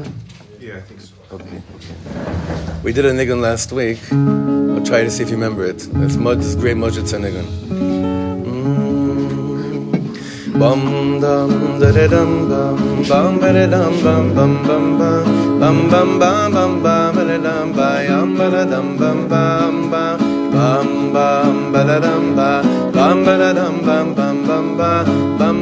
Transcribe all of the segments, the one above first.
good? Yeah, I think so. Okay. We did a niggun last week. I'll try to see if you remember it. It's mud, it's great mujit niggun. Mm. Bum dum da da dum bum bum ba da dum bum bum bum bum bum bum bum bum bum ba da dum ba yum ba da dum bum bum bum bum bum ba da dum ba bum ba da dum bum bum bum ba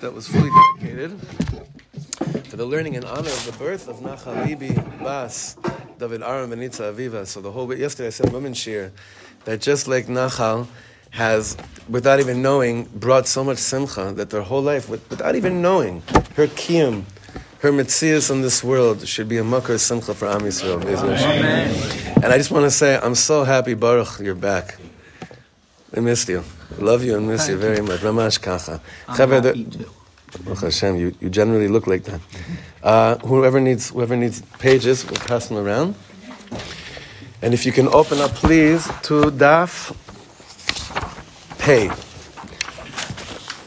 that was fully dedicated to the learning in honor of the birth of Nachal Libi Bas David Aram Benitza Aviva. So the whole week, yesterday I said women's shir that just like Nachal has, without even knowing, brought so much simcha that their whole life, without even knowing, her kiyum, her mitzias in this world should be a makar simcha for Am Yisrael. Amen. And I just want to say, I'm so happy, Baruch, you're back. I missed you. Love you and miss Thank you very much. Ramash kacha. Baruch Hashem, you, you generally look like that. Uh, whoever needs whoever needs pages, we'll pass them around. And if you can open up, please, to Daf Pay.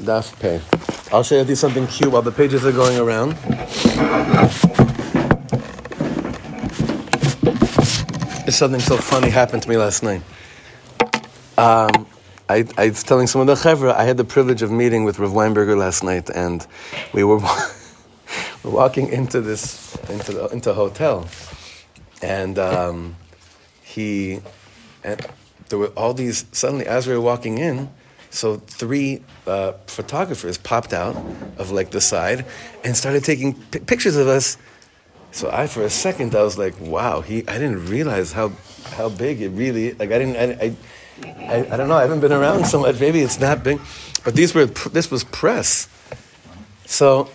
Daf Pay. I'll show you something cute while the pages are going around. Something so funny happened to me last night. Um, I, I, was telling some of the chevra, I had the privilege of meeting with Rav Weinberger last night, and we were, walking into this into the, into a hotel, and um, he and there were all these suddenly as we were walking in. So three uh, photographers popped out of like the side and started taking p- pictures of us. So I, for a second, I was like, "Wow!" He, I didn't realize how how big it really. Like I didn't. I, I I, I, don't know. I haven't been around so much. Maybe it's not big, but these were this was press. So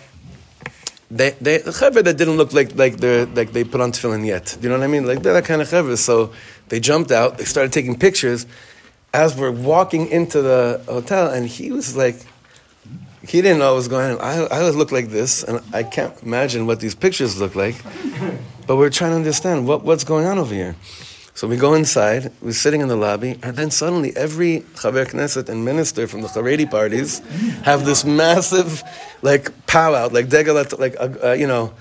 they they the chevra that didn't look like like they like they put on tefillin yet. Do You know what I mean? Like they're that kind of chevra. So they jumped out. They started taking pictures as we're walking into the hotel, and he was like. He didn't know what was going on. I, I look like this, and I can't imagine what these pictures look like. But we're trying to understand what, what's going on over here. So we go inside, we're sitting in the lobby, and then suddenly every Chaver Knesset and minister from the Haredi parties have this massive, like, powwow, like Degalat, like, uh, uh, you know,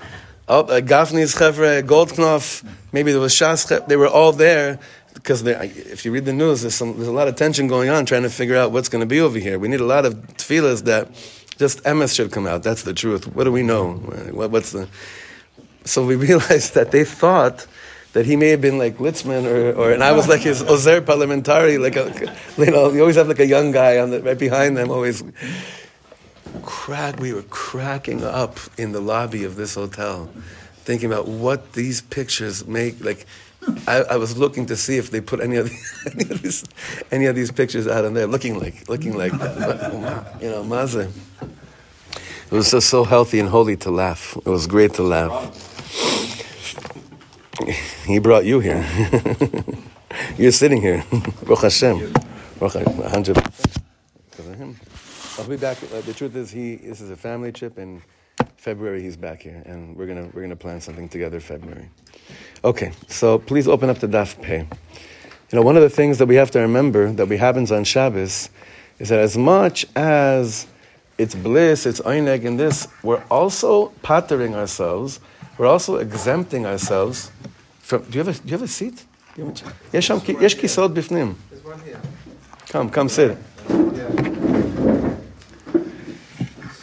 uh, Gafni's Chevre, Goldknopf, maybe there was Shas, they were all there because if you read the news, there's, some, there's a lot of tension going on trying to figure out what's going to be over here. We need a lot of tefillahs that just emes should come out. That's the truth. What do we know? What, what's the... So we realized that they thought that he may have been like Litzman or, or and I was like his Ozer parliamentary, like a, you know, you always have like a young guy on the, right behind them, always crack. We were cracking up in the lobby of this hotel, thinking about what these pictures make. Like, I, I was looking to see if they put any of, these, any of these any of these pictures out in there, looking like looking like you know, Maze. It was just so healthy and holy to laugh. It was great to laugh. He brought you here. You're sitting here. Baruch Hashem. Hashem. I'll be back. Uh, the truth is, he this is a family trip. In February, he's back here, and we're gonna we're gonna plan something together. February. Okay, so please open up the Daf Pei. You know, one of the things that we have to remember that we happens on Shabbos is that as much as it's bliss, it's oineg, and this, we're also pattering ourselves. We're also exempting ourselves from, do you have a, do you have a seat? יש שם, יש כיסאות בפנים. Come, come sit.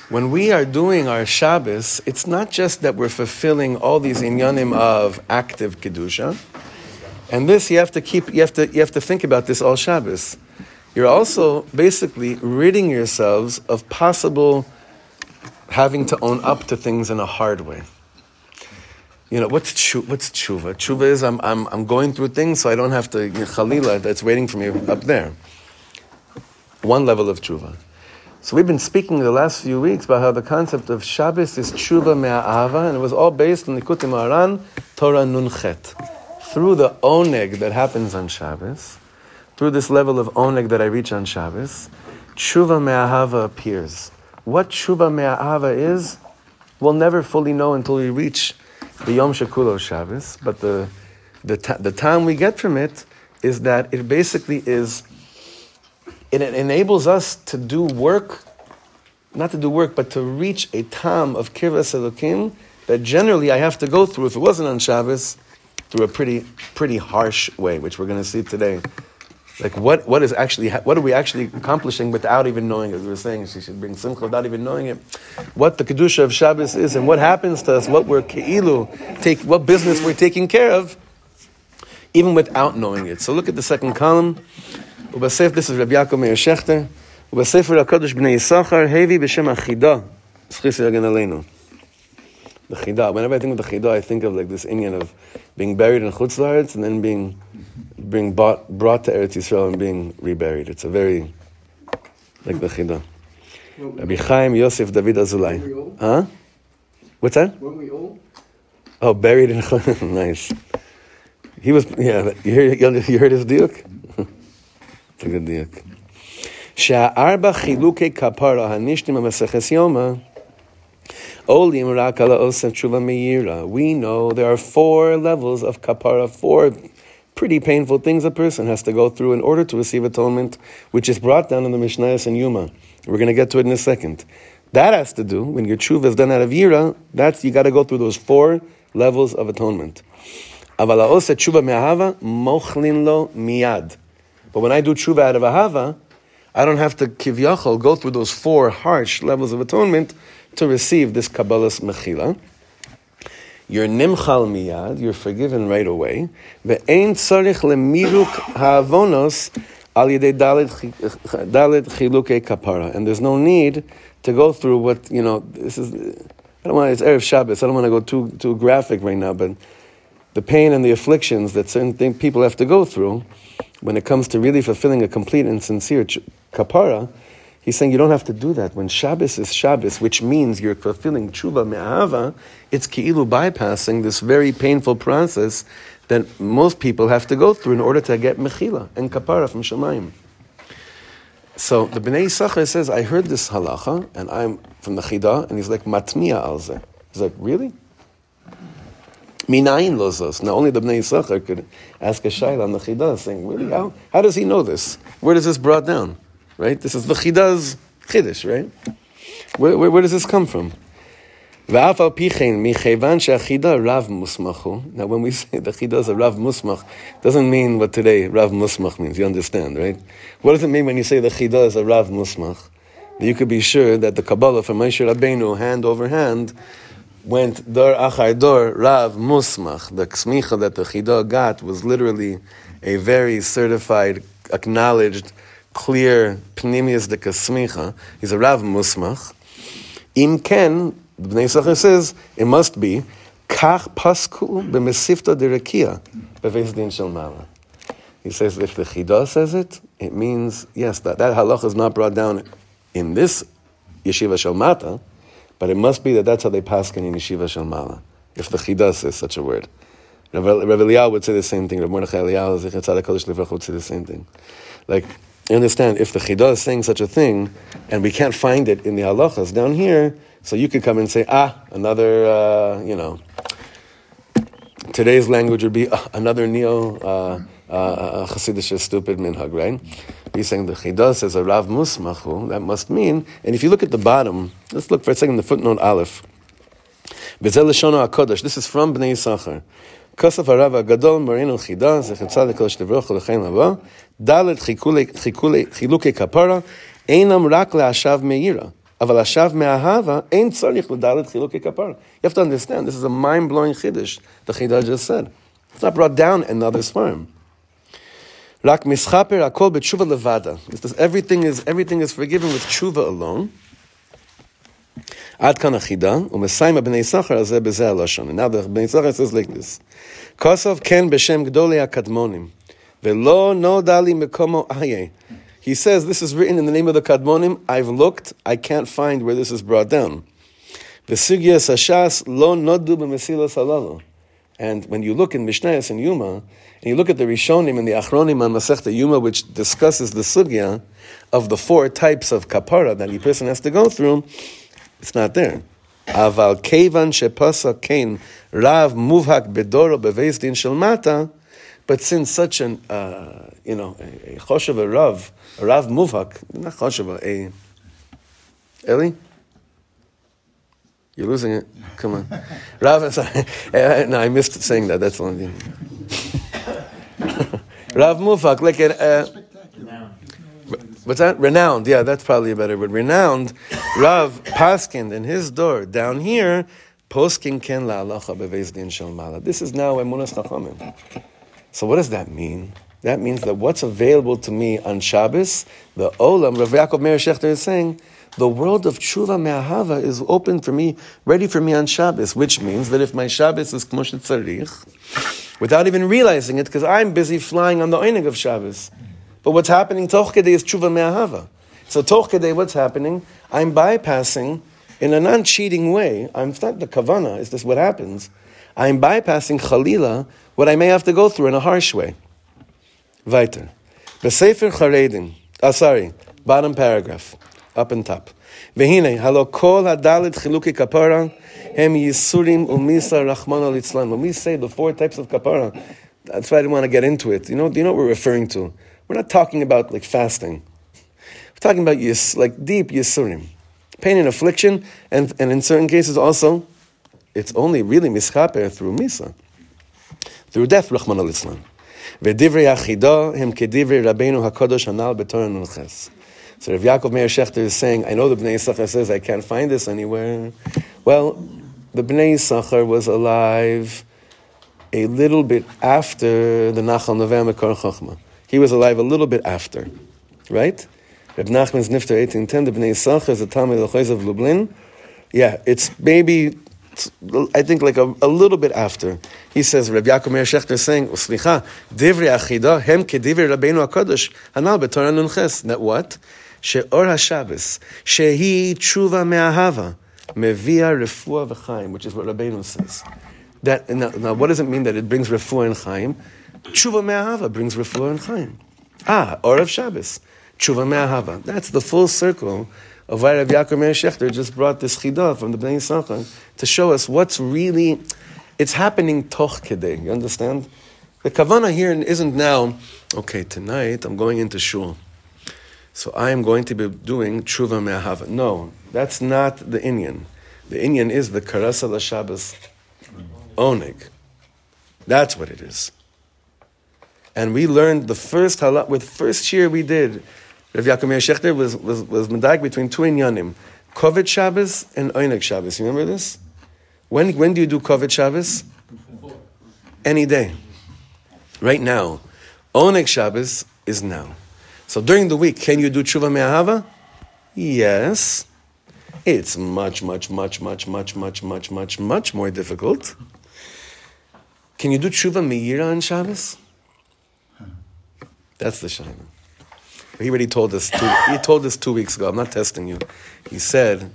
When we are doing our Shabbos, it's not just that we're fulfilling all these inyanim of active kedusha, and this you have to keep, you have to, you have to think about this all Shabbos. You're also basically ridding yourselves of possible having to own up to things in a hard way you know, what's tshuva? What's tshuva? Tshuva is I'm, I'm, I'm going through things so I don't have to, you know, chalila, that's waiting for me up there. One level of tshuva. So we've been speaking the last few weeks about how the concept of Shabbos is tshuva me'ahava, and it was all based on Likutei Moharan, Torah Nunchet. Through the oneg that happens on Shabbos, through this level of oneg that I reach on Shabbos, tshuva me'ahava appears. What tshuva me'ahava is, we'll never fully know until we reach the Yom Shekulo Shabbos, but the, the, the time we get from it is that it basically is, it enables us to do work, not to do work, but to reach a time of Kirvas Elokim that generally I have to go through, if it wasn't on Shabbos, through a pretty, pretty harsh way, which we're going to see today. Like what, what is actually what are we actually accomplishing without even knowing it? We were saying she should bring simcha without even knowing it. What the kedusha of Shabbos is and what happens to us, what we're keilu take, what business we're taking care of, even without knowing it. So look at the second column. Ubasef, this is Rabbi Yaakov Meir Shechter. ובספר הקדוש בני יששכר, הביא בשם החידה, זכיס יגן עלינו. The chida. Whenever I think of the chida, I think of like this Indian of being buried in Chutz La'aretz and then being being bought, brought to Eretz Yisrael and being reburied. It's a very like the chida. Rabbi Chaim Yosef David Azulai. Huh? What's that? Weren't we all? Oh, buried in nice. He was yeah. You heard you heard his diuk. it's a good diuk. שהארבע חילוקי כפרה הנשנים במסכת יומא We know there are four levels of kapara, four pretty painful things a person has to go through in order to receive atonement, which is brought down in the Mishnayos and Yuma. We're going to get to it in a second. That has to do when your tshuva is done out of yira. That's you got to go through those four levels of atonement. But when I do tshuva out of ahava, I don't have to kivyachol go through those four harsh levels of atonement to receive this Kabbalah's mechila. You're nimchal miyad, you're forgiven right away. Ve'ein tzarich lemiruk ha'avonos al yedei dalet chilukei kapara. And there's no need to go through what, you know, this is, I don't want, to. it's Erev Shabbos, I don't want to go too, too graphic right now, but the pain and the afflictions that certain people have to go through, when it comes to really fulfilling a complete and sincere kapara, he's saying you don't have to do that. When Shabbos is Shabbos, which means you're fulfilling tshuva me'ahava, it's ki'ilu bypassing this very painful process that most people have to go through in order to get mechila and kapara from Shemaim. So the Bnei Yisachar says, I heard this halacha, and I'm from the Chida, and he's like, matmiya alze. He's like, really? Minayin lozos. Now only the Bnei Yisachar could ask a shayla on the Chida, saying, really, how, how does he know this? Where does this brought down? right? This is V'chida's Chiddush, right? Where, where, where does this come from? Now, when we say the chida is a rav musmach, doesn't mean what today rav musmach means. You understand, right? What does it mean when you say the chida is a rav musmach? You could be sure that the Kabbalah from Moshe Rabbeinu, hand over hand, went dor achar dor rav musmach. The smicha that the chidah got was literally a very certified, acknowledged clear pnimius de smicha. He's a rav musmach. Im ken, the Bnei Yisachar says, it must be kach pasku b'mesifta derekia beveis din shel mala. He says if the chida says it, it means yes that that halach is not brought down in this yeshiva shel mata, but it must be that that's how they paskin in yeshiva shel mala. If the chida says such a word. Rav Rav Eliyahu would say the same thing. Rav Mordechai Eliyahu, Zichat Tzaddik Kodesh would say the same thing. Like, you understand, if the chida is saying such a thing, and we can't find it in the halachas down here, so you could come and say, ah, another, uh, you know, today's language would be ah, another neo uh, uh, Hasidic stupid minhag, right? He's saying the chida says a rav musmachu. That must mean, and if you look at the bottom, let's look for a second the footnote aleph. This is from Bnei Yisachar. כוסף הרב הגדול מרינו חידה, זכר צדיק קדוש לברוך ולכן לבוא, ד' חילוקי כפרה, אינם רק להשב מאירה, אבל השב מאהבה, אין צריך לד' חילוקי כפרה. You have to understand, this is a mind-blowing chiddush, the chiddush just said. It's not brought down in other sperm. רק מסחפר הכל בתשובה לבדה. Everything is, everything is forgiven with tshuva alone. עד כאן החידה, ומסיים הבני סחר הזה בזה הלשון. Now the בני סחר says like this. כוסף כן בשם גדולי הקדמונים, ולא נודע לי מקומו איה. He says this is written in the name of the Kadmonim. I've looked, I can't find where this is brought down. בסוגיה סש"ס לא נודו במסילוס הללו. And when you look in Mishnayos and Yuma, and you look at the Rishonim and the Achronim on Masechta Yuma, which discusses the sugya of the four types of kapara that a person has to go through, it's not there. Aval kevan shepasa kain rav muvhak bedoro beveis din shel mata, but since such an, uh, you know, a, a choshev a rav, a rav muvhak, not choshev a, Eli? You're losing it. Come on. Rav, sorry. no, I missed saying that. That's the only thing. Rav Mufak, like an, uh, what's that? Renowned. Yeah, that's probably a better word. Renowned. Rav Paskind in his door down here. Poskin ken la'alacha. This is now emunas chachamim. So what does that mean? That means that what's available to me on Shabbos, the Olam, Rav Yaakov Meir Shechter is saying, the world of tshuva me'ahava is open for me, ready for me on Shabbos, which means that if my Shabbos is k'moshe tzarich, without even realizing it, because I'm busy flying on the oinig of Shabbos. But what's happening toch kedei is tshuva me'ahava. So toch kedei, what's happening? I'm bypassing, in a non-cheating way, I'm not the kavana, is this what happens? I'm bypassing chalila, what I may have to go through in a harsh way. Weiter. Besefer charedim. Oh, sorry. Bottom paragraph up and top. והנה, הלא כל הדלת חילוקי כפרה הם ייסורים ומיסה רחמנא ליצלן. When we say the four types of kapara, that's why I didn't want to get into it. You know, you know what we're referring to? We're not talking about like fasting. We're talking about like deep yisurim, pain and affliction, and, and in certain cases also, it's only really mischaper through misa, through death, Rachmana litzlan. So Rav Yaakov Meir Shechter is saying, I know the Bnei Yisachar says I can't find this anywhere. Well, the Bnei Yisachar was alive a little bit after the Nachal Novem Kor Chochmah. He was alive a little bit after, right? Reb Nachman's Nifter 1810, the Bnei is of Lublin. Yeah, it's maybe I think like a, a, little bit after, he says, Rabbi Yaakov Meir Shechter saying, Uslicha, Divri Achida, Hem Kedivri Rabbeinu HaKadosh, Hanal betorah nunches That what? She'or HaShabbos, Shehi Tshuva Me'ahava, Mevia Refua V'chaim, which is what Rabbeinu says. That, now, now, what does it mean that it brings Refua and Chaim? Tshuva me'ahava brings refuah and chaim. Ah, or of Shabbos. Tshuva me'ahava. That's the full circle of why Yaakov Meir Shechter just brought this chidah from the Bnei Yisachar to show us what's really, it's happening toch kedei. You understand? The kavana here isn't now, okay, tonight I'm going into shul. So I am going to be doing tshuva me'ahava. No, that's not the Indian. The Indian is the karasa la Shabbos onig. That's what it is. And we learned the first halach, with first year we did, Rav Yaakov Meir Shechter was, was, was medag between two inyanim, Kovet Shabbos and Oinig Shabbos. You remember this? When, when do you do Kovet Shabbos? Any day. Right now. Onig Shabbos is now. So during the week, can you do tshuva me'ahava? Yes. It's much, much, much, much, much, much, much, much, much more difficult. Can you do tshuva me'ira on Shabbos? That's the shayna. He already told us. Two, he told us two weeks ago. I'm not testing you. He said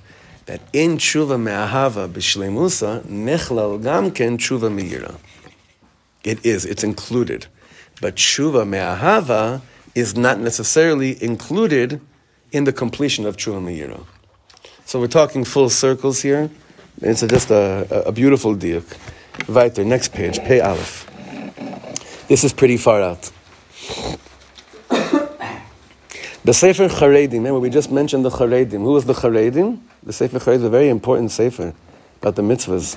that in tshuva me'ahava b'shleimusa nechlal gamken tshuva me'ira. It is. It's included, but tshuva me'ahava is not necessarily included in the completion of True Meira. So we're talking full circles here. It's just a, a beautiful diuk. Weiter, next page, Pei Aleph. This is pretty far out. The Sefer Charedim, remember we just mentioned the Charedim. Who was the Charedim? The Sefer Charedim is a very important Sefer about the mitzvahs.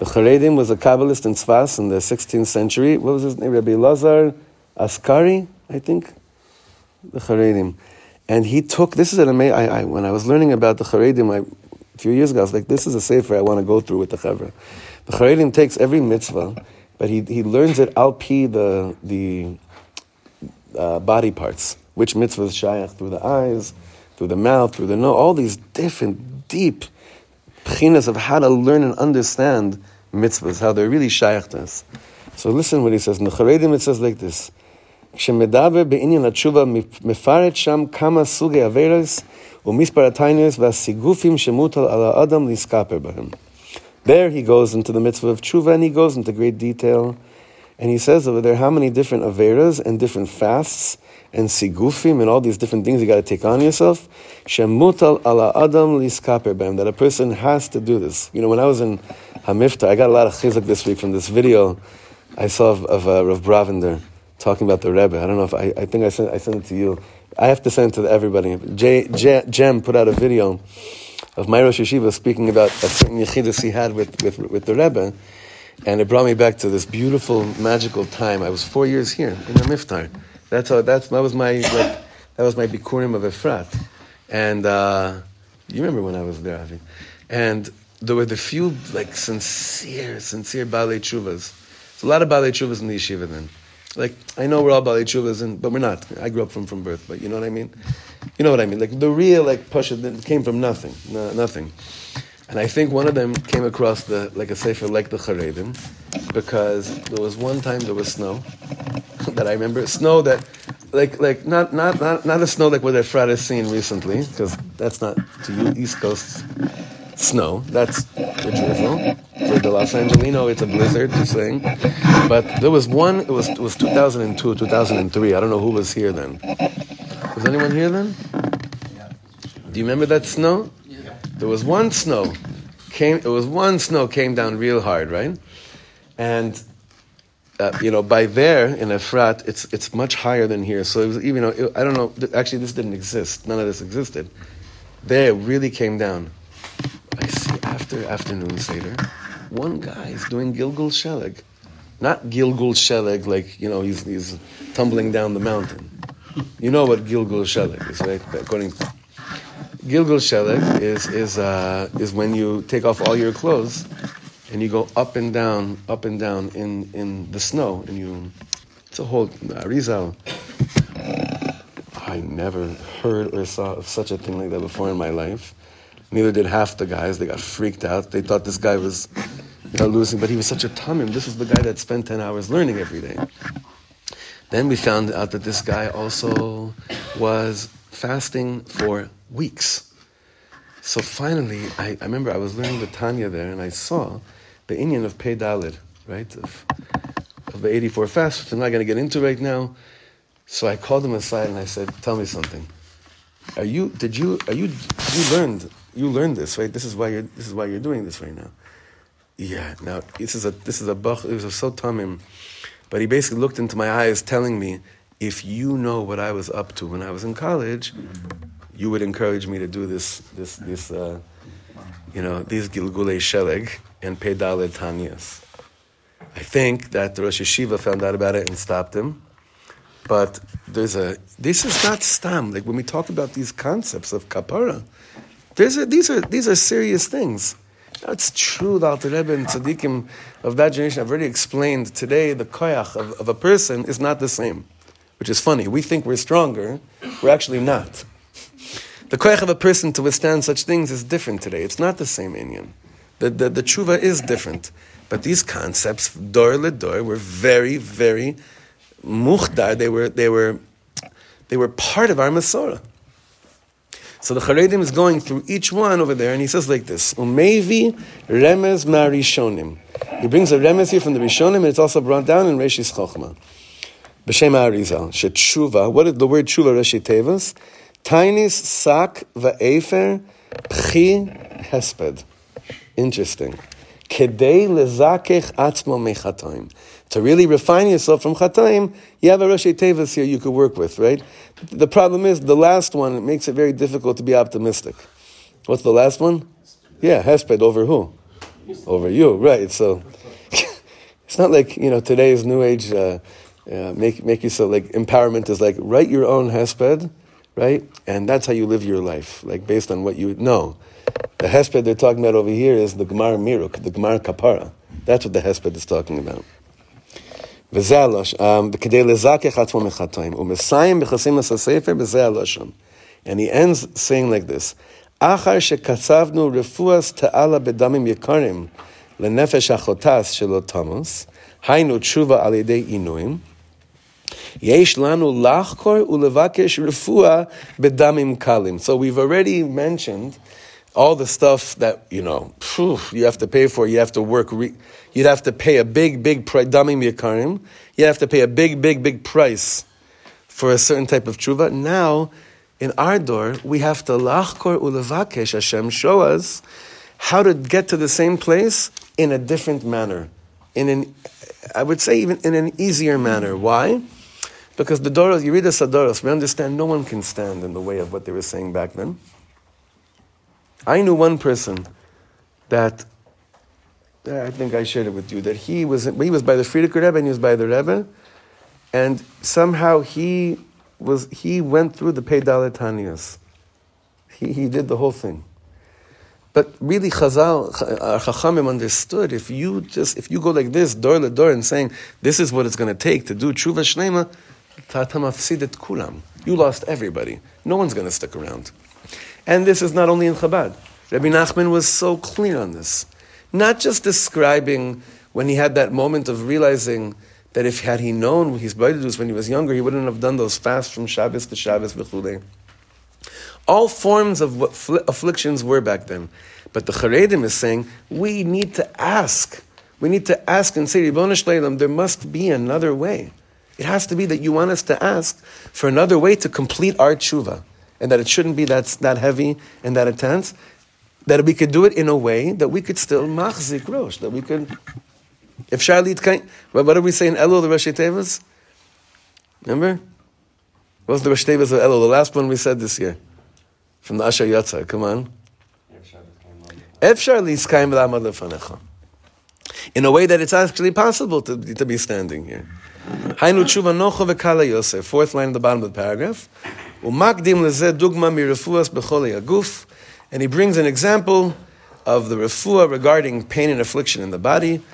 The Charedim was a Kabbalist in Tzfas in the 16th century. What was his name? Rabbi Lazar Azikri? I think, the Haredim. And he took, this is an amazing, I, I, when I was learning about the Haredim I, a few years ago, I was like, this is a sefer I want to go through with the Chavra. The Haredim takes every mitzvah, but he, he learns it al pi the, the uh, body parts, which mitzvahs shayach through the eyes, through the mouth, through the nose, all these different, deep pchinas of how to learn and understand mitzvahs, how they're really shayach to us. So listen what he says. In the Haredim it says like this. כשמדבר בעניין התשובה, מפרט שם כמה סוגי עבירס ומספר הטיינס והסיגופים שמוטל על האדם להסקפר בהם. There he goes into the mitzvah of tshuva and he goes into great detail. And he says over there how many different averas and different fasts and sigufim and all these different things you got to take on yourself. Shemutal ala adam liskaper bem. That a person has to do this. You know, when I was in Hamivtar, I got a lot of chizuk this week from this video I saw of, of uh, Rav Brovender talking about the Rebbe. I don't know if I, I think I sent, I sent it to you. I have to send it to everybody. J, J, Jem put out a video of my Rosh Yeshiva speaking about a certain yechidus he had with, with, with the Rebbe, and it brought me back to this beautiful, magical time. I was four years here in the Mivtar. That's how, that's, that was my, like, that was my Bikurim of Efrat. And, uh, you remember when I was there, Avi. And there were the few, like, sincere, sincere Balei Chuvas. There's a lot of Balei Chuvas in the yeshiva then. like I know we're all Bali Chuvas, and but we're not. I grew up from from birth, but you know what I mean. You know what I mean? Like the real like Pasha came from nothing, no, nothing. And I think one of them came across the like a sefer like the Charedim, because there was one time there was snow that I remember snow that like like not not not not a snow like what Efrat has seen recently because that's not to you East Coast snow. That's the drizzle. For the Los Angelino, it's a blizzard. You're saying, but there was one. It was it was 2002, 2003. I don't know who was here then. Was anyone here then? Do you remember that snow? There was one snow came. It was one snow came down real hard, right? And uh, you know, by there in Efrat, it's it's much higher than here. So it was even. Know, it, I don't know. Actually, this didn't exist. None of this existed. There, it really came down. I see after afternoon seder, one guy is doing Gilgul Sheleg, not Gilgul Sheleg like you know he's he's tumbling down the mountain. You know what Gilgul Sheleg is, right? According Gilgul Sheleg is is uh, is when you take off all your clothes and you go up and down, up and down in, in the snow, and you it's a whole Arizal. I never heard or saw of such a thing like that before in my life. Neither did half the guys. They got freaked out. They thought this guy was you know, losing, but he was such a tamim. This is the guy that spent 10 hours learning every day. Then we found out that this guy also was fasting for weeks. So finally, I, I remember I was learning the Tanya there, and I saw the Indian of Pei Dalid, right, of, of the 84 fast, which I'm not going to get into right now. So I called him aside and I said, "Tell me something. Are you? Did you? Are you? You learned you learned this, right? This is why you're this is why you're doing this right now. Yeah. Now this is a this is a bach. It was a so tamim, but he basically looked into my eyes, telling me, if you know what I was up to when I was in college, you would encourage me to do this this this. Uh, you know, these Gilgulei Sheleg and Pedale Tanyas. I think that the Rosh Yeshiva found out about it and stopped him. But there's a, this is not stam. Like when we talk about these concepts of kapara, there's a, these are these are serious things. That's true the Rebbe and tzaddikim of that generation have already explained today the koyach of, of a person is not the same, which is funny. We think we're stronger, we're actually not. The koyach of a person to withstand such things is different today. It's not the same inyan. The, the, the tshuva is different. But these concepts, dor ledor, were very, very muhdar. They were, they were, they were part of our Masorah. So the Charedim is going through each one over there, and he says like this: Umevi remez marishonim. He brings a remez here from the Rishonim, and it's also brought down in Reshis Chochma. B'shem Arizal, shetchuva. What is the word tshuva? Reshi tevas. Tainis sak va'efer pchi hesped. Interesting. Kedei lezakech atzmo mechatoim. To really refine yourself from chatoim, you have a Rosh Tevas here you could work with, right? The problem is the last one it makes it very difficult to be optimistic. What's the last one? Yeah, hesped over who? Over you, right? So it's not like you know today's new age. Uh, uh, make make you so like empowerment is like write your own hesped, right? And that's how you live your life, like based on what you know. The hesped they're talking about over here is the Gemara Miruk, the Gemara Kapara. That's what the hesped is talking about. And he ends saying like this, אחר שקצבנו רפואס תעלה בדמים יקרים לנפש החוטס שלו תמוס, היינו תשובה על ידי עינויים, Yesh lanu lachkor ulevakesh refua bedamim kalim. So we've already mentioned all the stuff that you know phew, you have to pay for. You have to work. Re- you'd have to pay a big, big price. Damim. You have to pay a big, big, big price for a certain type of tshuva. Now, in our door, we have to lachkor ulevakesh. Hashem show us how to get to the same place in a different manner, in an I would say even in an easier manner. Why? Because the Doros, you read the Sadoros, we understand no one can stand in the way of what they were saying back then. I knew one person that I think I shared it with you that he was he was by the Frierdiker Rebbe and he was by the Rebbe, and somehow he was he went through the Pei Daletanias. He he did the whole thing, But really, Chazal, our uh, Chachamim understood if you just if you go like this, door to door, and saying this is what it's going to take to do tshuva shlema, kulam. You lost everybody. No one's going to stick around. And this is not only in Chabad. Rabbi Nachman was so clear on this, not just describing when he had that moment of realizing that if had he known his was when he was younger, he wouldn't have done those fasts from Shabbos to Shabbos v'chulei. All forms of what afflictions were back then. But the Charedim is saying, we need to ask. We need to ask and say, there must be another way. It has to be that you want us to ask for another way to complete our tshuva. And that it shouldn't be that, that heavy and that intense. That we could do it in a way that we could still machzik rosh. That we could, if Shalit Charlie, what did we say in Elul, the Rashi Tevas? Remember? What was the Rashi Tevas of Elul? The last one we said this year from the Asher Yatzar. Come on. In a way that it's actually possible to, to be standing here. Hainu tshuva nocho v'kala Yosef. Fourth line at the bottom of the paragraph. Umakdim dugma mirefuas. And he brings an example of the refuah regarding pain and affliction in the body.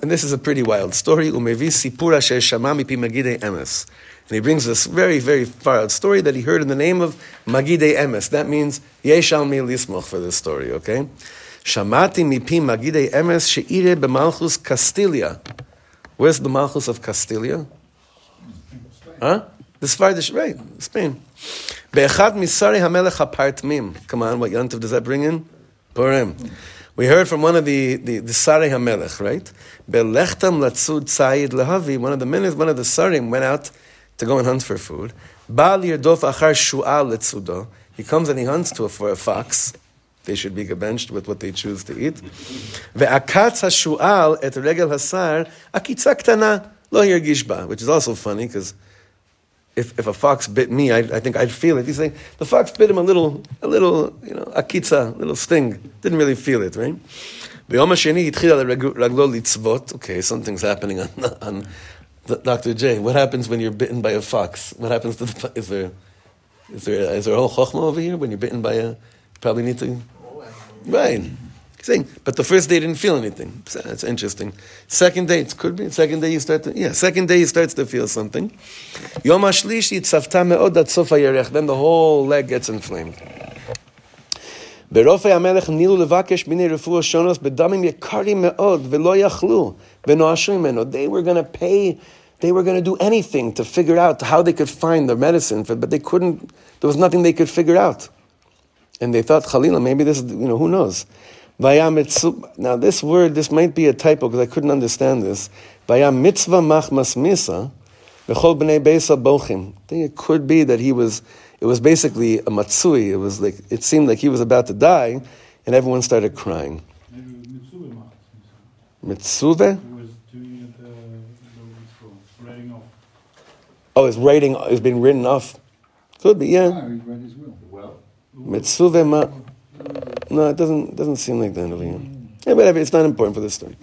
And this is a pretty wild story. Umevi sipura pi magide emes. And he brings this very, very far out story that he heard in the name of Magide Emes. That means Yeshal Mi Lismoch for this story, okay? Shamati mipi Magide Emes she'ire b'malchus Castilia. Where's the malchus of Castilia? Huh? The Svardish, right, Spain. Be'echad misari hamelech hapartmim. Come on, what yantiv does that bring in? Purim. We heard from one of the, the, the Sari HaMelech, right? Be'lechtam latzud tzayid lehavi. One of the men, one of the Sarim went out to go and hunt for food. Bal yirdof achar shu'al letzudo. He comes and he hunts to a, for a fox. They should be gebenched with what they choose to eat. Ve'akatz ha'shu'al et regel hasar akitza ktana lo yirgish ba. Which is also funny because if, if a fox bit me, I, I think I'd feel it. He's saying the fox bit him a little, a little, you know, akitza, little sting. Didn't really feel it, right? Okay, something's happening on, on Dr. J, what happens when you're bitten by a fox? What happens to the is there is there is there a whole chokhmah over here when you're bitten by a? Probably need to. Right. Saying, but the first day didn't feel anything. That's interesting. Second day, it could be. Second day you start to, yeah, second day he starts to feel something. Yom HaShlishi tzavta me'od at sofa yerech. Then the whole leg gets inflamed. ברופא המלך נילו לבקש מיני רפואה שונות בדמים יקרים מאוד ולא יכלו ונואשו ממנו. They were going to pay, they were going to do anything to figure out how they could find the medicine, but they couldn't, there was nothing they could figure out. And they thought, Khalila, maybe this, you know, who knows? Now this word, this might be a typo because I couldn't understand this. Mitzvah machmas misa, v'chol b'nei beisa bochim. I think it could be that he was it was basically a matsui. It was like it seemed like he was about to die, and everyone started crying. Mitsuve? Uh, oh, it's writing. It's been written off. Could be, yeah. Mitsuve ma. No, it doesn't. Doesn't seem like that over here. Yeah, whatever. It's not important for this story.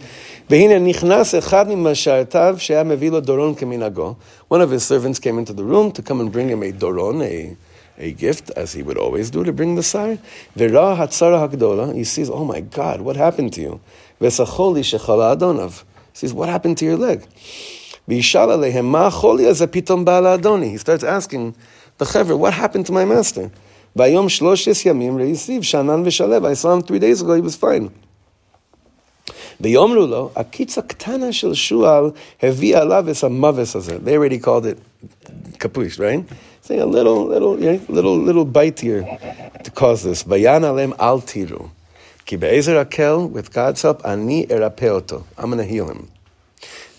One of his servants came into the room to come and bring him a doron, a a gift, as he would always do, to bring the hakdola. He sees, oh my God, what happened to you? He says, what happened to your leg? He starts asking the chaver, what happened to my master? Vayom shloshes yamim reisiv shanan v'shalev. I saw him three days ago. He was fine. ויאמרו לו, הקיץ הקטנה של שועל הביא עליו את המוות הזה. They already called it capuch, right? Saying a little, little, little, little bite here to cause this. Vayan alem al tiru. Ki be'ezer akel, with God's help, ani erapeoto. I'm going to heal him.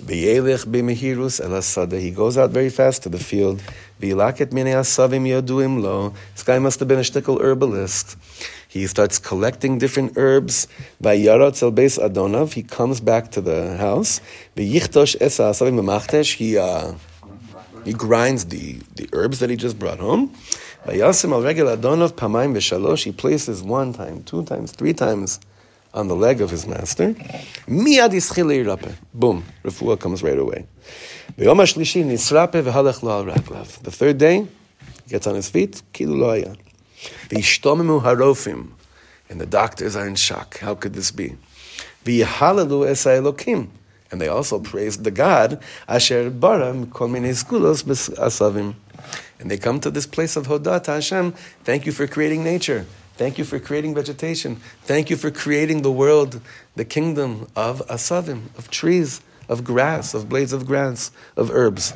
V'yelech b'mehirus el He goes out very fast to the field. this guy must have been a shtickle herbalist. He starts collecting different herbs. Adonav. He comes back to the house. He... Uh, he grinds the, the herbs that he just brought home. Adonov. He places one time, two times, three times on the leg of his master. Miyad ischile irape. Boom. Refuah comes right away. V'yom ha'shlishi nisrape v'halech lo al raklav. The third day, he gets on his feet. Kilu lo haya. Harofim. And the doctors are in shock. How could this be? V'yahalalu es Elokim. And they also praised the God, Asher Baram Kol Skulos Asavim. And they come to this place of Hodat Hashem. Thank you for creating nature. Thank you for creating vegetation. Thank you for creating the world, the kingdom of asavim, of trees, of grass, of blades of grass, of herbs.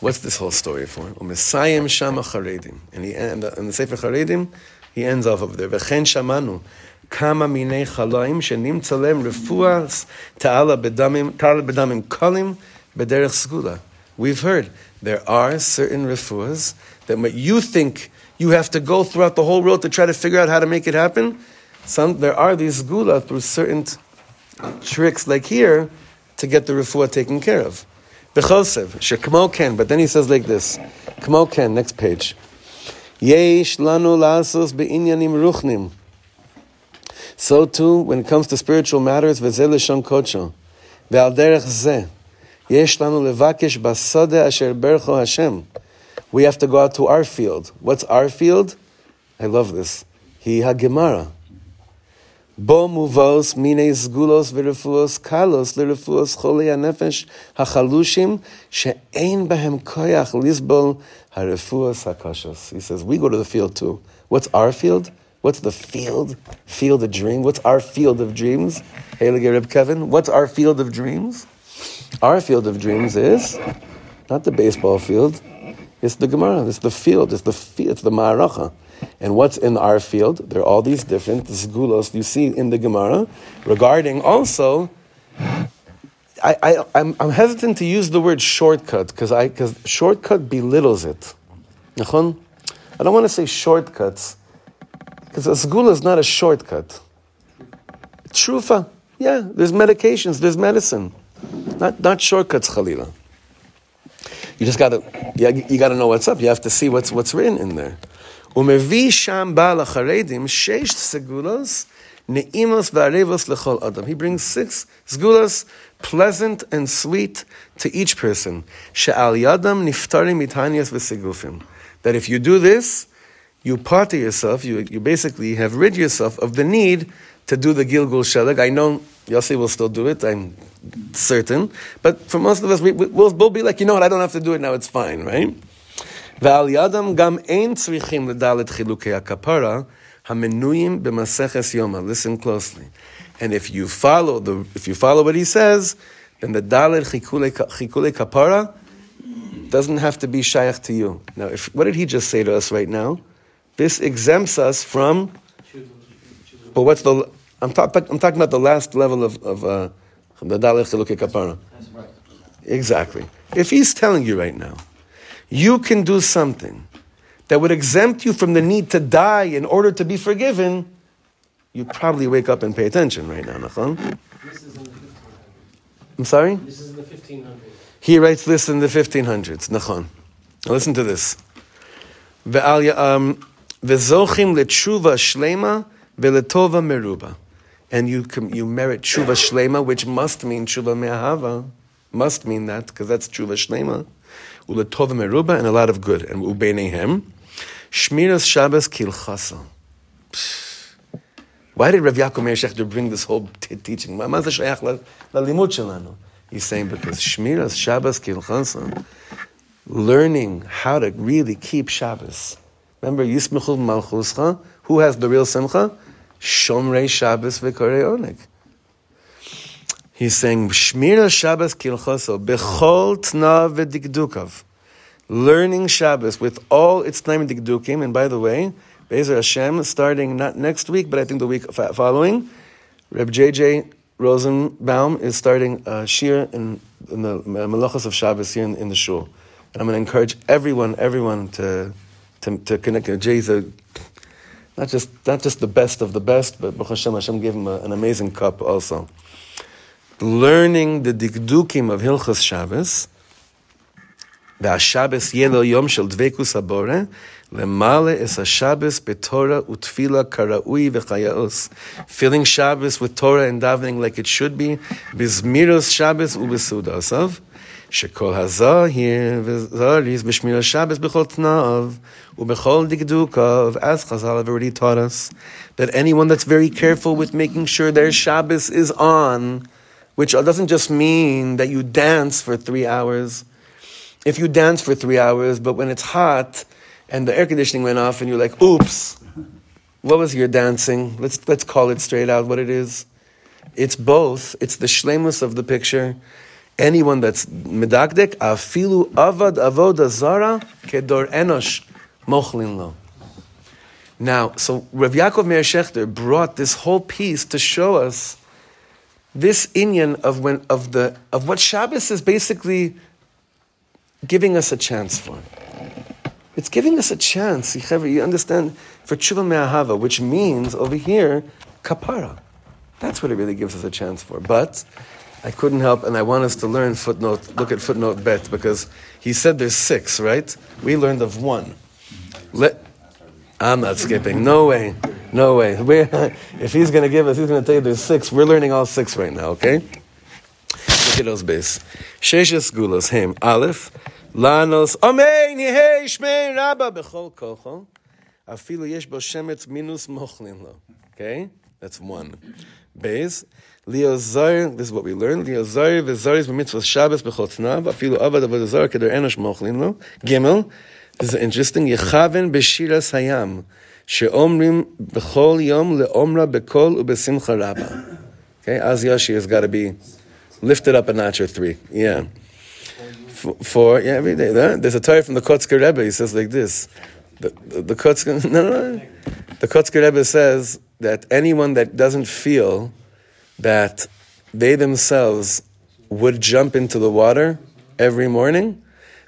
What's this whole story for? Umesayim shama charedim. And he and the, in the Sefer Charedim, he ends off over there. V'chen shamanu. kama minei chalaim שנמצא להם רפואה ta'ala bedamim ta'ala bedamim kolim bederech skula. We've heard there are certain refuahs that what you think you have to go throughout the whole world to try to figure out how to make it happen. Some, there are these gula through certain tricks, like here, to get the refuah taken care of. Bechosev, shekmo ken, but then he says like this, kmo ken, next page. Yesh lanu lasos be'inyanim ruchnim. So too, when it comes to spiritual matters, v'zeh l'shon kocho, ve'al derech zeh, yesh lanu levakesh basode asher bercho Hashem. We have to go out to our field. What's our field? I love this. He ha-gemara. Bo muvos mine zgulos v'refuos kalos l'refuos cholei hanefesh hachalushim she'ein behem koyach lisbol harefuos hakashos. He says, we go to the field too. What's our field? What's the field? Field of dream. What's our field of dreams? Hey, Reb Kevin, what's our field of dreams? Our field of dreams is not the baseball field, it's the Gemara. It's the field. It's the field. It's the Ma'aracha. And what's in our field? There are all these different zgulos you see in the Gemara regarding also. I, I, I'm, I'm hesitant to use the word shortcut because I because shortcut belittles it. I don't want to say shortcuts because a zgula is not a shortcut. Trufa, yeah, there's medications, there's medicine, not not shortcuts, Khalila. You just got to, you, you got to know what's up. You have to see what's what's written in there. Umevi sham ba'al charedim sheish segulos neimos v'arevos lechol adam. He brings six segulos, pleasant and sweet to each person. She'al yadam niftarim mitanias. That if you do this, you party yourself, you, you basically have rid yourself of the need to do the Gilgul Shelag. I know Yossi will still do it, I'm certain. But for most of us, we, will we'll be like, you know what, I don't have to do it now, it's fine, right? ועל ידם גם אין צריכים לדלת חילוקי הכפרה המנויים במסכס יומא. Listen closely. And if you follow the, if you follow what he says, then the dalet chiluke kapara doesn't have to be shaykh to you. Now, if, what did he just say to us right now? This exempts us from. But what's the? I'm, talk, I'm talking about the last level of, of uh, the Dalech Chiluke Kapara. Exactly. If he's telling you right now, you can do something that would exempt you from the need to die in order to be forgiven, you'd probably wake up and pay attention right now, Nachon? I'm sorry? This is in the 1500s. He writes this in the 1500s, Nachon. Now listen to this. Um, V'zochim letshuva shlema ve'letova meruba and you you merit tshuva shlema, which must mean tshuva me'ahava, must mean that because that's tshuva shlema, uletova meruba, and a lot of good, and ubeinehem, shmiras Shabbos kilchasa. Why did Rav Yaakov Meir Shechter bring this whole t- teaching? He's saying because shmiras Shabbos kilchasa, learning how to really keep Shabbos. Remember, Yismechul Malchuscha, who has the real simcha? Shomrei Shabbos v'korei oneg. He's saying, Shmira Shabbos kilchoso, bechol tna v'dikdukav. Learning Shabbos with all its time and dikdukim, and by the way, Bezer Hashem, starting not next week, but I think the week following, Reb J.J. Rosenbaum is starting a shir in, in the Malachas of Shabbos here in, in the shul. And I'm going to encourage everyone, everyone to, to, to connect. Jay's a not just, not just the best of the best, but Baruch Hashem, Hashem gave him a, an amazing cup also. Learning the dikdukim of Hilchas Shabbos, והשבס יהיה לו יום של דבקוס הבורא, למעלה es השבס בתורה ותפילה כראוי וחייאוס. Filling Shabbos with Torah and davening like it should be, בזמירוס Shabbos ובסעודosiv, שכל הזוהיר וזוהריס בשמיר Shabbos בכל תנאיו ובכל דקדוקיו, as Chazal have already taught us, that anyone that's very careful with making sure their Shabbos is on, which doesn't just mean that you dance for three hours. If you dance for three hours, but when it's hot and the air conditioning went off and you're like, oops, what was your dancing? Let's, let's call it straight out what it is. It's both. It's the shlemus of the picture anyone that's medagdek, afilu avad avoda zara kedor enosh mochlin lo. Now, so Rav Yaakov Meir Shechter brought this whole piece to show us this inyan of when of the of what Shabbos is basically giving us a chance for. It's giving us a chance. You understand for tshuva me'ahava, which means over here kapara. That's what it really gives us a chance for. But I couldn't help, and I want us to learn footnote, look at footnote bet, because he said there's six, right? We learned of one. Let, I'm not skipping. No way. No way. We're, if he's going to give us, he's going to tell you there's six. We're learning all six right now, okay? Look at those base. Sheshes gulos, him. Aleph. Lanos. Amen. Yehei shmei rabba bechol kocho. Afilu yesh bo shemetz minus mochlin lo. Okay? That's one. Base. Liozar, this is what we learned. Liozar v'zar is b'mitzvah Shabbos b'chotnav, afilu avad avad zar keder enosh mochlin lo. Gimel, this is interesting. Yechaven b'shiras hayam, she'omrim b'chol yom le'omra b'kol u'b'simcha rabba. Okay, Az Yashi has got to be lifted up a notch or three. Yeah. For, for yeah, every day. There's a Torah from the Kotzker Rebbe. He says like this. The, the, the Kotzker, no, no, the Kotzker Rebbe says that anyone that doesn't feel that they themselves would jump into the water every morning,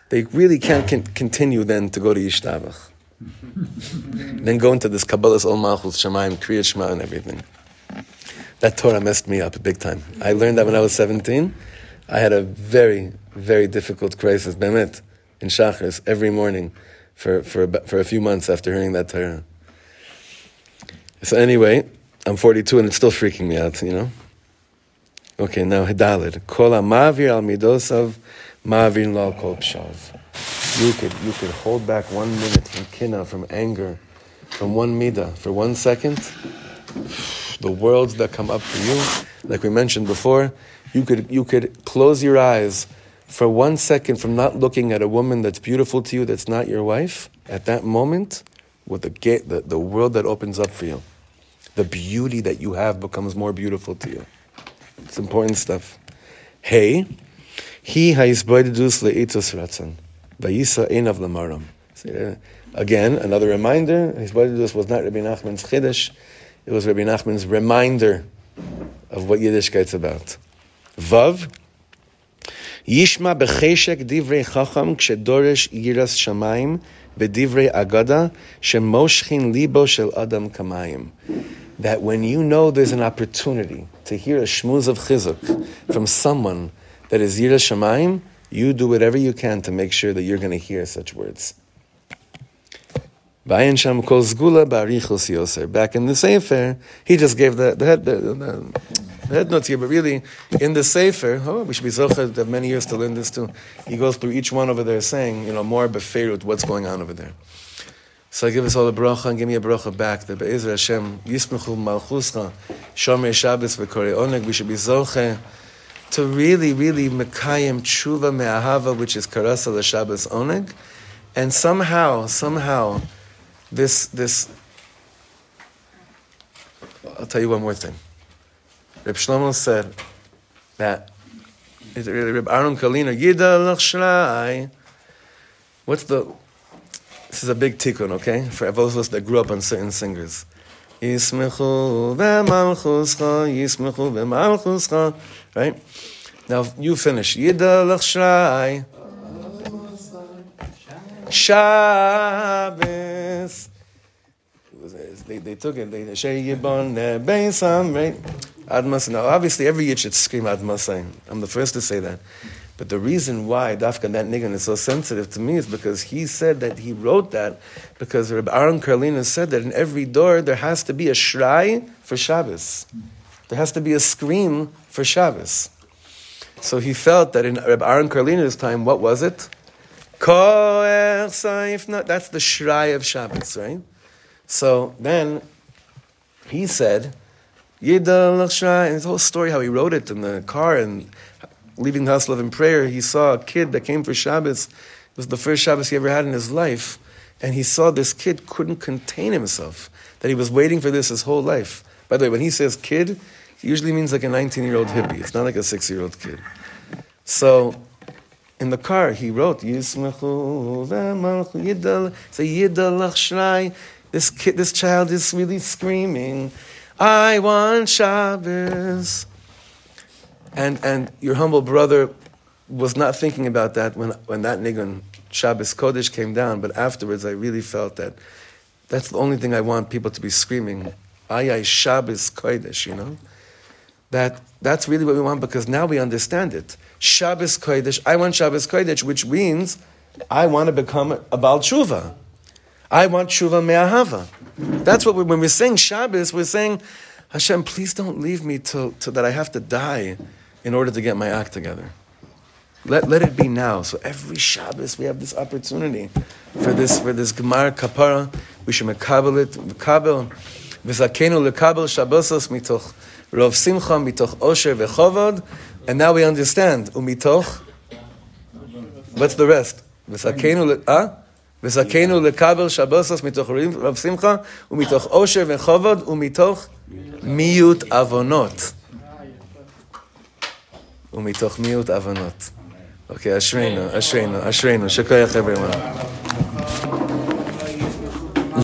they really can't con- continue then to go to Yishtabach. then go into this Kabbalah's Ol Malchus Shemaim, Kriyat Shema, and everything. That Torah messed me up big time. I learned that when I was 17. I had a very, very difficult crisis, Bemet, in Shachris, every morning for, for, a, for a few months after hearing that Torah. So anyway, I'm 42 and it's still freaking me out, you know? Okay, now Hidalid. Kol mavir al midosav kol pshav. You could, you could hold back one minute from kina, from anger, from one midah, for one second. The worlds that come up for you, like we mentioned before, you could, you could close your eyes for one second from not looking at a woman that's beautiful to you that's not your wife. At that moment, with the, gate, the, the world that opens up for you, the beauty that you have becomes more beautiful to you. It's important stuff. Hey, he ha'isboidedus le'itus ratzon. Vayisa einav lamaram. Uh, again, another reminder, His Hisboidedus was not Rabbi Nachman's chiddush, it was Rabbi Nachman's reminder of what Yiddishkeit's about. Vav, Yishma becheshek divrei chacham kshedoresh yiras shamayim bedivrei agada shemoshchin libo shel adam kamayim that when you know there's an opportunity to hear a shmuz of chizuk from someone that is Yira Shemaim, you do whatever you can to make sure that you're going to hear such words. Back in the Sefer, he just gave the, the, head, the, the, the head notes here, but really, in the Sefer, oh, we should be zochah to have many years to learn this too. He goes through each one over there saying, you know, more beferut, what's going on over there. So give us all a bracha and give me a bracha back. That Be'ezer Hashem Yismechu Malchuscha Shomer Shabbos V'Korei Oneg. We should be zoche to really, really mekayim tshuva me'ahava, which is karasa l'Shabbos Oneg, and somehow, somehow, this this. I'll tell you one more thing. Reb Shlomo said that Reb Aaron Karlina Yida Lachshlai. What's the this is a big tikkun, okay? For those of us that grew up on certain singers. Yismechu v'malchuscha, yismechu v'malchuscha. Right? Now, you finish. Yida l'chshrai. Shabbos. They, they took it. They say yibon beisam, right? Admas. Now, obviously, every yid should scream Admasay. I'm the first to say that. But the reason why Dafka that niggun is so sensitive to me is because he said that he wrote that because Rabbi Aaron Karlina said that in every door there has to be a shrai for Shabbos. There has to be a scream for Shabbos. So he felt that in Reb Aaron Karlina's time, what was it? That's the Shrai of Shabbos, right? So then he said, Yidal Shrai, and his whole story, how he wrote it in the car and leaving the house of in prayer, he saw a kid that came for Shabbos. It was the first Shabbos he ever had in his life. And he saw this kid couldn't contain himself, that he was waiting for this his whole life. By the way, when he says kid, he usually means like a 19 year old hippie. It's not like a six year old kid. So in the car, he wrote, say This kid, this child is really screaming, I want Shabbos. And, and your humble brother was not thinking about that when, when that nigun Shabbos Kodesh came down, but afterwards I really felt that that's the only thing I want people to be screaming, Ayay Shabbos Kodesh, you know? That, that's really what we want because now we understand it. Shabbos Kodesh, I want Shabbos Kodesh, which means I want to become a Baal Tshuva. I want Tshuva Me'ahava. That's what we, when we're saying Shabbos, we're saying, Hashem, please don't leave me till, till that I have to die in order to get my act together. Let, let it be now. So every Shabbos we have this opportunity for this for this Gemara Kapara. We should mekabel it, mekabel, v'zakenu lekabel Shabbosos mitoch Rav Simcha mitoch Osher v'chovod. And now we understand. Umitoch. What's the rest? V'zakenu le ah. וזכינו לקבל שבוסוס מתוך רב שמחה ומתוך עושר וכבוד ומתוך מיעוט עוונות. ומתוך מיעוט הבנות. אוקיי, אשרינו, אשרינו, אשרינו, שכל יחד ברמה.